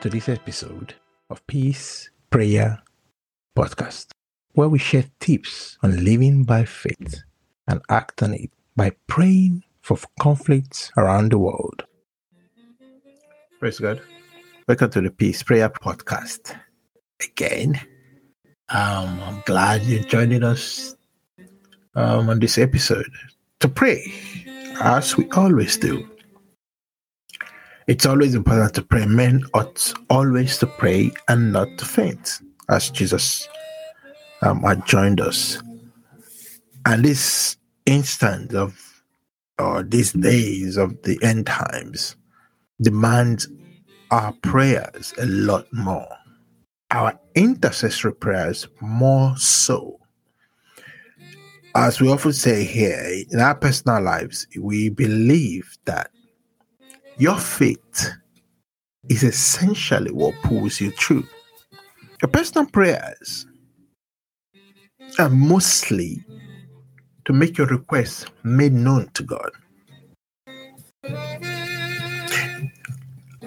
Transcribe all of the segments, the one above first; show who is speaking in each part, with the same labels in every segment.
Speaker 1: to this episode of Peace Prayer Podcast, where we share tips on living by faith and act on it by praying for conflicts around the world. Praise God. Welcome to the Peace Prayer Podcast. Again, um, I'm glad you're joining us um, on this episode to pray, as we always do. It's always important to pray. Men ought always to pray and not to faint, as Jesus um, had joined us. And this instant of, or these days of the end times, demands our prayers a lot more. Our intercessory prayers more so. As we often say here, in our personal lives, we believe that your faith is essentially what pulls you through. Your personal prayers are mostly to make your requests made known to God.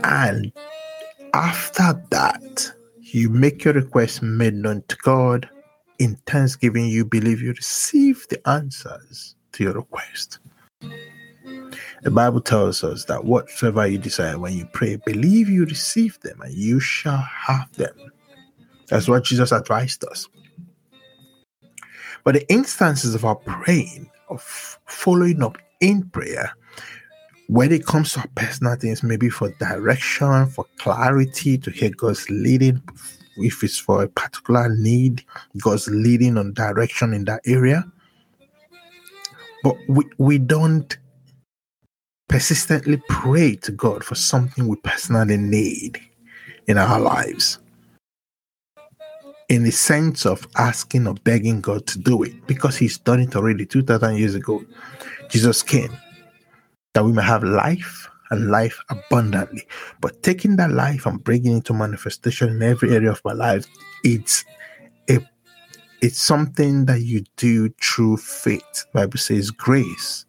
Speaker 1: And after that, you make your request made known to God. In thanksgiving, you believe you receive the answers to your request. The Bible tells us that whatsoever you desire when you pray, believe you receive them and you shall have them. That's what Jesus advised us. But the instances of our praying, of following up in prayer, when it comes to our personal things, maybe for direction, for clarity, to hear God's leading, if it's for a particular need, God's leading on direction in that area. But we, we don't persistently pray to God for something we personally need in our lives. In the sense of asking or begging God to do it, because He's done it already 2,000 years ago. Jesus came that we may have life and life abundantly. But taking that life and bringing it into manifestation in every area of my life, it's a it's something that you do through faith. The Bible says grace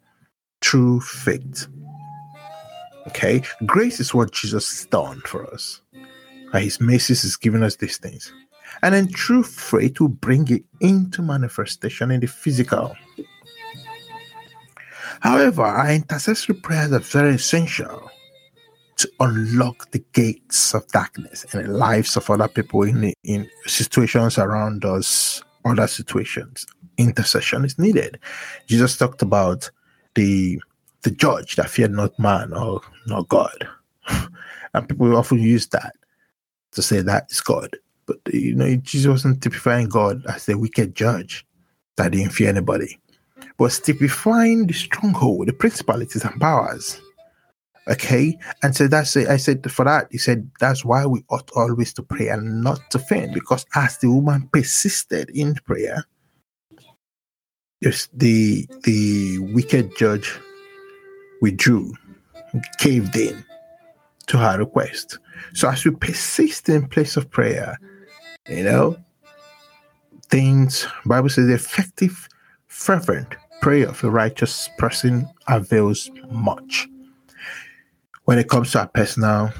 Speaker 1: through faith. Okay, grace is what Jesus has done for us. His mercies is giving us these things. And then true faith will bring it into manifestation in the physical. However, our intercessory prayers are very essential to unlock the gates of darkness in the lives of other people in, in situations around us, other situations. Intercession is needed. Jesus talked about the the judge that feared not man or not God. and people often use that to say that is God. But you know, Jesus wasn't typifying God as the wicked judge that didn't fear anybody, but typifying the stronghold, the principalities and powers. Okay, and so that's it. I said for that, he said that's why we ought always to pray and not to faint, because as the woman persisted in prayer, the the wicked judge withdrew, caved in to her request. So as we persist in place of prayer, you know, things Bible says the effective, fervent prayer of a righteous person avails much. When it comes to our personal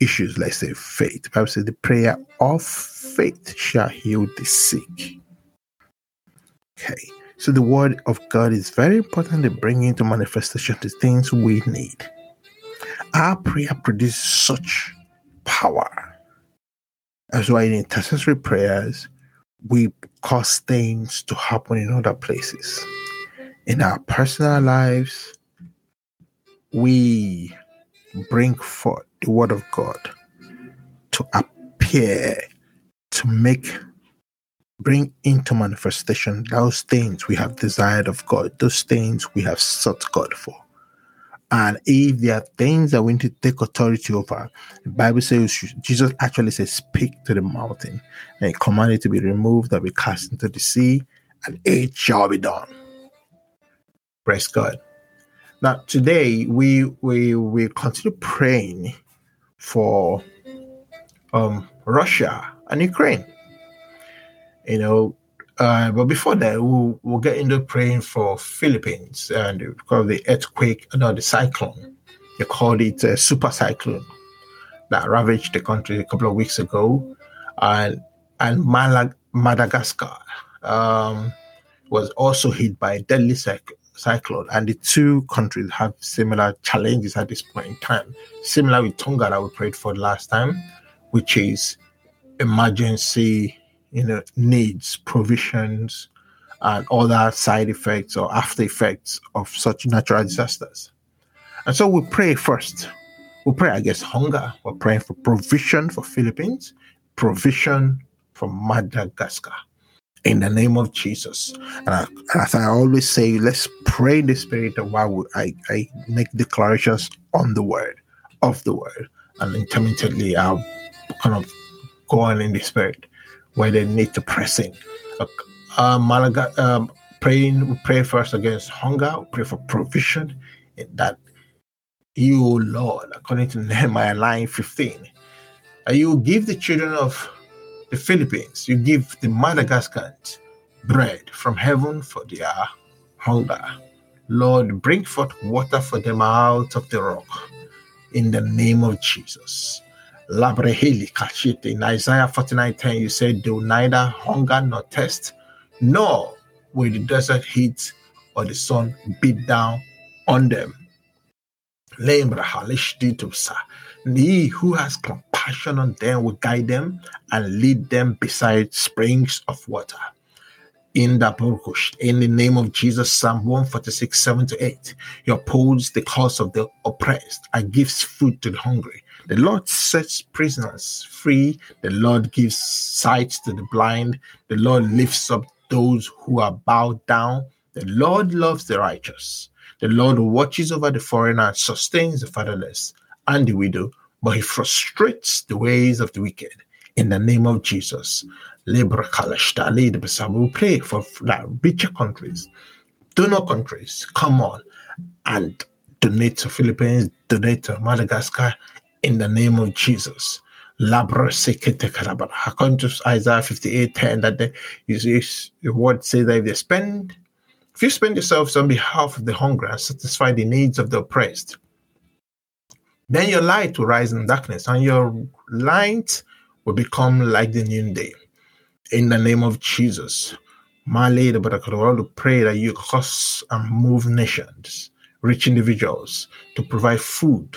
Speaker 1: issues, let's say faith, Bible says the prayer of faith shall heal the sick. Okay. So the word of God is very important to bring into manifestation the things we need. Our prayer produces such power. That's why in intercessory prayers, we cause things to happen in other places. In our personal lives, we bring forth the word of God to appear, to make bring into manifestation those things we have desired of God, those things we have sought God for. And if there are things that we need to take authority over, the Bible says Jesus actually says, Speak to the mountain and command it to be removed, that be cast into the sea, and it shall be done. Praise God. Now today we we we continue praying for um Russia and Ukraine you know. Uh, but before that, we'll, we'll get into praying for Philippines and because of the earthquake, no, the cyclone. They called it a super cyclone that ravaged the country a couple of weeks ago, and and Malag- Madagascar um, was also hit by a deadly cyc- cyclone, and the two countries have similar challenges at this point in time. Similar with Tonga that we prayed for last time, which is emergency, you know, needs, provisions, and other side effects or after effects of such natural disasters. And so we pray first. We pray against hunger. We're praying for provision for Philippines, provision for Madagascar. In the name of Jesus. And as I always say, let's pray in the spirit of while I, I make declarations on the word, of the word. And intermittently, I'll kind of go on in the spirit where they need to press in. Uh, Malaga, um, praying, we pray first against hunger, we pray for provision that you, Lord, according to Nehemiah 9 15, and you give the children of the Philippines, you give the Madagascans bread from heaven for their hunger. Lord, bring forth water for them out of the rock in the name of Jesus. Labreheli Kashit in Isaiah 49 10, you said, Do neither hunger nor thirst, nor will the desert heat or the sun beat down on them. He who has compassion on them will guide them and lead them beside springs of water. In the Burkush, in the name of Jesus, Psalm 146, 7 to 8. He upholds the cause of the oppressed and gives food to the hungry. The Lord sets prisoners free. The Lord gives sight to the blind. The Lord lifts up those who are bowed down. The Lord loves the righteous. The Lord watches over the foreigner and sustains the fatherless and the widow, but he frustrates the ways of the wicked. In the name of Jesus, we pray for richer countries, donor countries, come on and donate to Philippines, donate to Madagascar in the name of Jesus. According to Isaiah 58 10, that the, the word says that if they spend if you spend yourselves on behalf of the hungry and satisfy the needs of the oppressed, then your light will rise in darkness and your light will become like the noonday. In the name of Jesus, my lady, but I could to pray that you cause and move nations, rich individuals, to provide food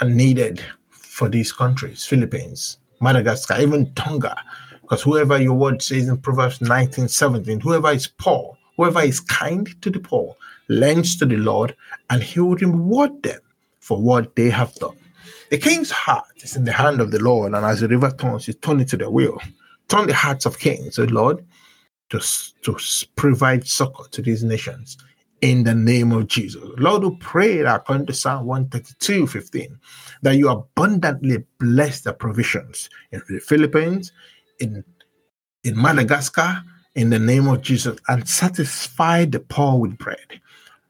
Speaker 1: and needed for these countries, Philippines, Madagascar, even Tonga, because whoever your word says in Proverbs 19, 17, whoever is poor Whoever is kind to the poor lends to the Lord, and he will reward them for what they have done. The king's heart is in the hand of the Lord, and as the river turns, you turn it to their will. Turn the hearts of kings, O Lord, to, to provide succor to these nations in the name of Jesus. Lord, we pray that according to Psalm 132 15, that you abundantly bless the provisions in the Philippines, in, in Madagascar, in the name of Jesus and satisfy the poor with bread.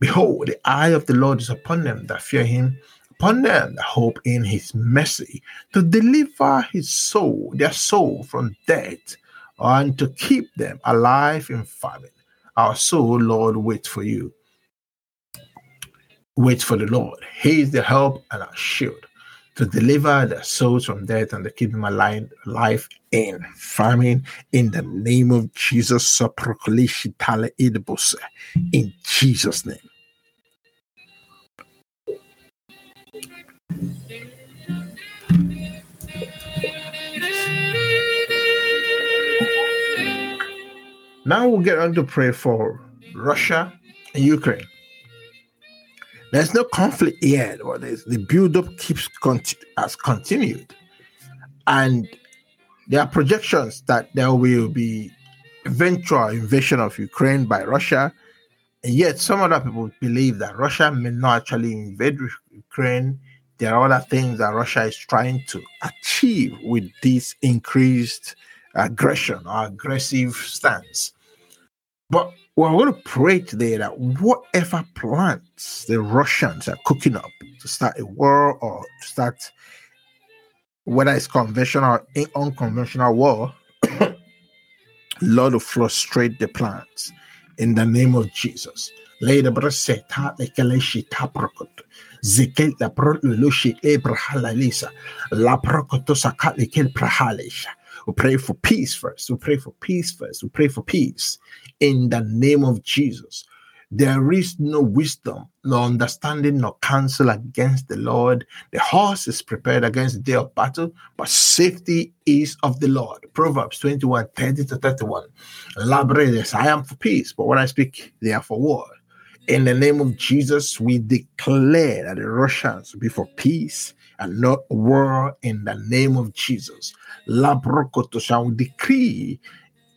Speaker 1: Behold, the eye of the Lord is upon them that fear him, upon them that hope in his mercy, to deliver his soul, their soul from death, and to keep them alive in famine. Our soul, Lord, wait for you. Wait for the Lord. He is the help and our shield to deliver their souls from death and to keep them alive, alive in famine in the name of Jesus. In Jesus' name. Now we'll get on to pray for Russia and Ukraine. There's no conflict yet, but the build-up keeps conti- has continued, and there are projections that there will be eventual invasion of Ukraine by Russia. And yet, some other people believe that Russia may not actually invade Ukraine. There are other things that Russia is trying to achieve with this increased aggression or aggressive stance. But we're going to pray today that whatever plans the Russians are cooking up to start a war or to start whether it's conventional or unconventional war, Lord frustrate the plans in the name of Jesus. La prolushi ebrahalalisa. La prokoto sakat lekel prahalisha. We pray for peace first. We pray for peace first. We pray for peace in the name of Jesus. There is no wisdom, no understanding, no counsel against the Lord. The horse is prepared against the day of battle, but safety is of the Lord. Proverbs 21 30 to 31. Labredes, I am for peace, but when I speak, they are for war. In the name of Jesus, we declare that the Russians be for peace and not war in the name of Jesus. Labrokoto shall decree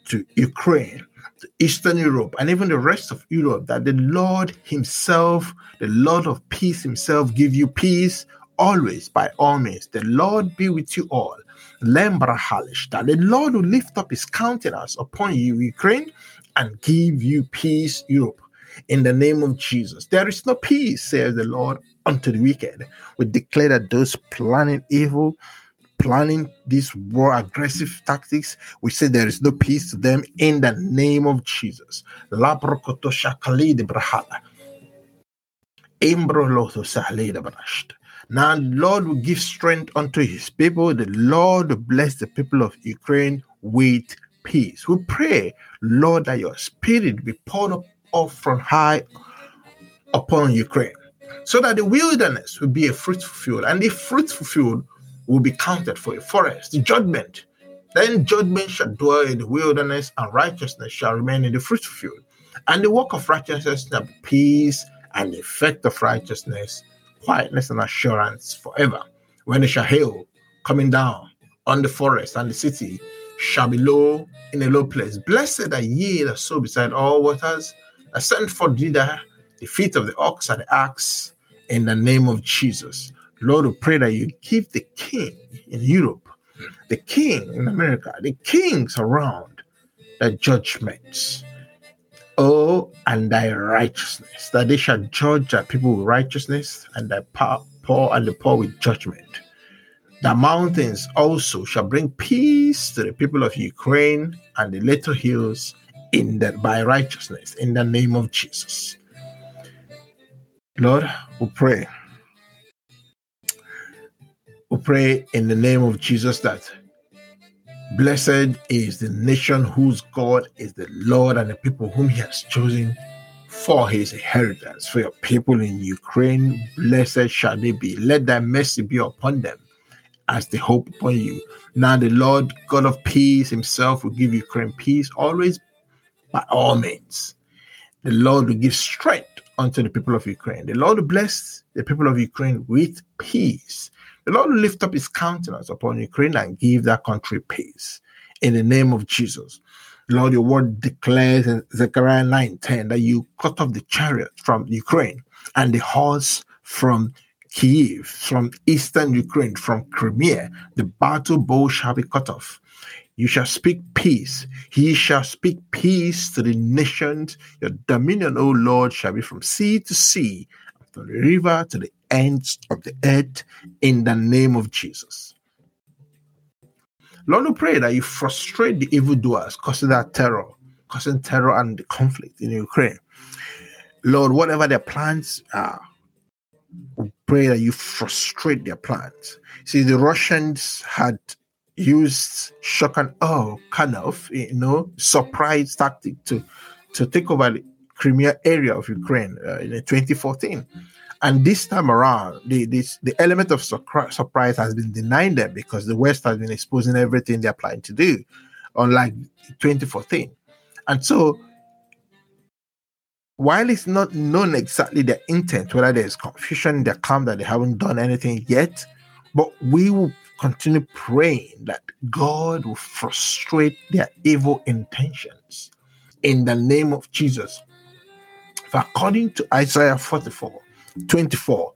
Speaker 1: to Ukraine to Eastern Europe, and even the rest of Europe that the Lord Himself, the Lord of peace Himself, give you peace always by all means. The Lord be with you all. Lembrahalish, that the Lord will lift up His countenance upon you, Ukraine, and give you peace, Europe. In the name of Jesus, there is no peace, says the Lord, unto the wicked. We declare that those planning evil planning these war aggressive tactics, we say there is no peace to them in the name of Jesus. Now, Lord will give strength unto his people. The Lord will bless the people of Ukraine with peace. We pray, Lord, that your spirit be poured up off from high upon Ukraine, so that the wilderness will be a fruitful field, and the fruitful field will be counted for a forest. The judgment. Then judgment shall dwell in the wilderness, and righteousness shall remain in the fruitful field. And the work of righteousness shall be peace, and the effect of righteousness, quietness and assurance forever. When it shall hail, coming down on the forest and the city, shall be low in a low place. Blessed are ye that sow beside all waters, that send forth thither the feet of the ox and the axe in the name of Jesus. Lord, we pray that you keep the king in Europe, the king in America, the kings around the judgments. Oh, and thy righteousness, that they shall judge thy people with righteousness, and thy poor and the poor with judgment. The mountains also shall bring peace to the people of Ukraine and the little hills in that by righteousness in the name of Jesus. Lord, we pray we pray in the name of Jesus that blessed is the nation whose God is the Lord and the people whom he has chosen for his inheritance. For your people in Ukraine, blessed shall they be. Let thy mercy be upon them as they hope upon you. Now, the Lord God of peace himself will give Ukraine peace always by all means. The Lord will give strength unto the people of Ukraine. The Lord will bless the people of Ukraine with peace. The Lord will lift up his countenance upon Ukraine and give that country peace. In the name of Jesus. Lord, your word declares in Zechariah 9:10 that you cut off the chariot from Ukraine and the horse from Kiev, from eastern Ukraine, from Crimea. The battle bow shall be cut off. You shall speak peace. He shall speak peace to the nations. Your dominion, O Lord, shall be from sea to sea, from the river to the ends of the earth in the name of Jesus. Lord, we pray that you frustrate the evildoers causing that terror, causing terror and the conflict in Ukraine. Lord, whatever their plans are, we pray that you frustrate their plans. See, the Russians had used shock and awe kind of, you know, surprise tactic to to take over the Crimea area of Ukraine uh, in 2014. And this time around, the this, the element of surprise has been denied them because the West has been exposing everything they're planning to do, unlike 2014. And so, while it's not known exactly their intent, whether there's confusion in their camp that they haven't done anything yet, but we will continue praying that God will frustrate their evil intentions in the name of Jesus. According to Isaiah 44, 24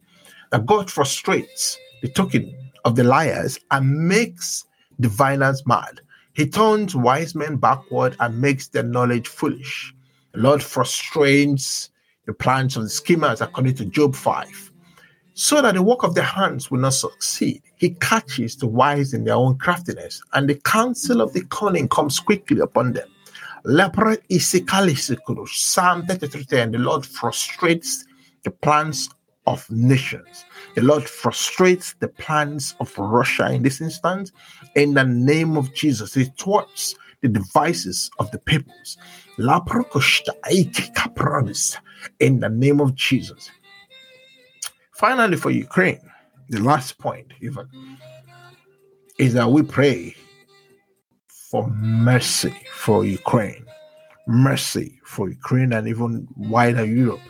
Speaker 1: that God frustrates the token of the liars and makes diviners mad. He turns wise men backward and makes their knowledge foolish. The Lord frustrates the plans of the schemers according to Job 5, so that the work of their hands will not succeed. He catches the wise in their own craftiness, and the counsel of the cunning comes quickly upon them. Lepra isikalisikuru. Psalm 33 and the Lord frustrates the plans of nations. The Lord frustrates the plans of Russia in this instance. In the name of Jesus, He thwarts the devices of the peoples. In the name of Jesus. Finally, for Ukraine, the last point even, is that we pray for mercy for Ukraine, mercy for Ukraine and even wider Europe.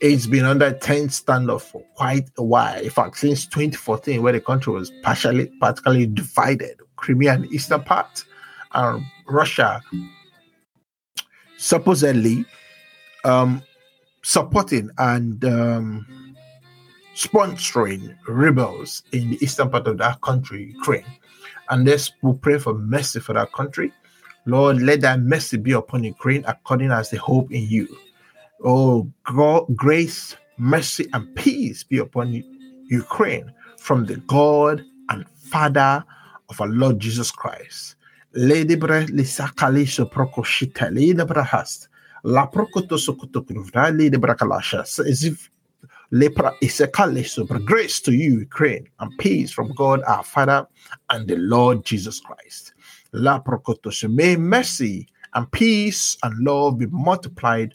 Speaker 1: It's been under 10 standoff for quite a while. In fact, since 2014, where the country was partially, partially divided, Crimea and eastern part, and Russia supposedly um, supporting and um, sponsoring rebels in the eastern part of that country, Ukraine. And this we pray for mercy for that country. Lord, let that mercy be upon Ukraine according as the hope in you. Oh, God, grace, mercy, and peace be upon Ukraine from the God and Father of our Lord Jesus Christ. As if lepra isekale super grace to you, Ukraine, and peace from God our Father and the Lord Jesus Christ. La may mercy and peace and love be multiplied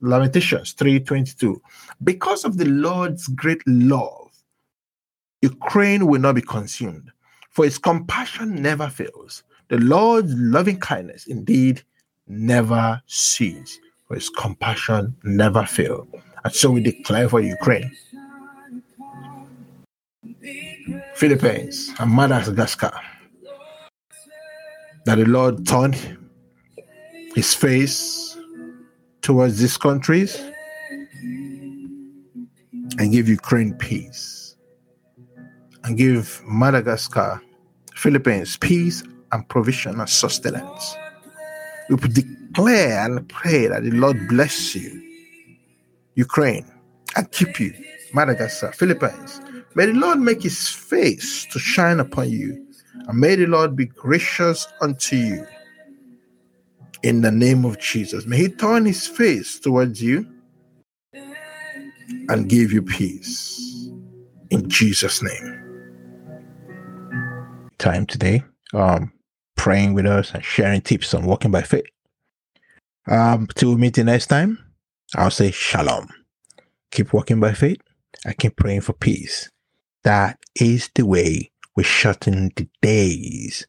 Speaker 1: Lamentations 3:22. Because of the Lord's great love, Ukraine will not be consumed, for his compassion never fails. The Lord's loving kindness indeed never ceases, for his compassion never fails. And so we declare for Ukraine, Philippines, and Madagascar that the Lord turned his face towards these countries and give Ukraine peace and give Madagascar, Philippines peace and provision and sustenance. We declare and pray that the Lord bless you, Ukraine, and keep you, Madagascar, Philippines. May the Lord make his face to shine upon you, and may the Lord be gracious unto you in the name of Jesus. May He turn His face towards you and give you peace in Jesus' name. Time today, um, praying with us and sharing tips on walking by faith. Um, till we meet you next time, I'll say shalom. Keep walking by faith and keep praying for peace. That is the way we shorten the days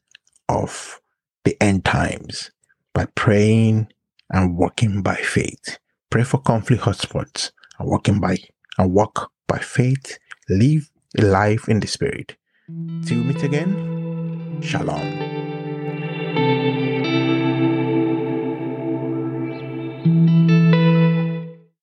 Speaker 1: of the end times by praying and walking by faith. Pray for conflict hotspots and walking by and walk by faith. Live a life in the spirit. Till we meet again, Shalom.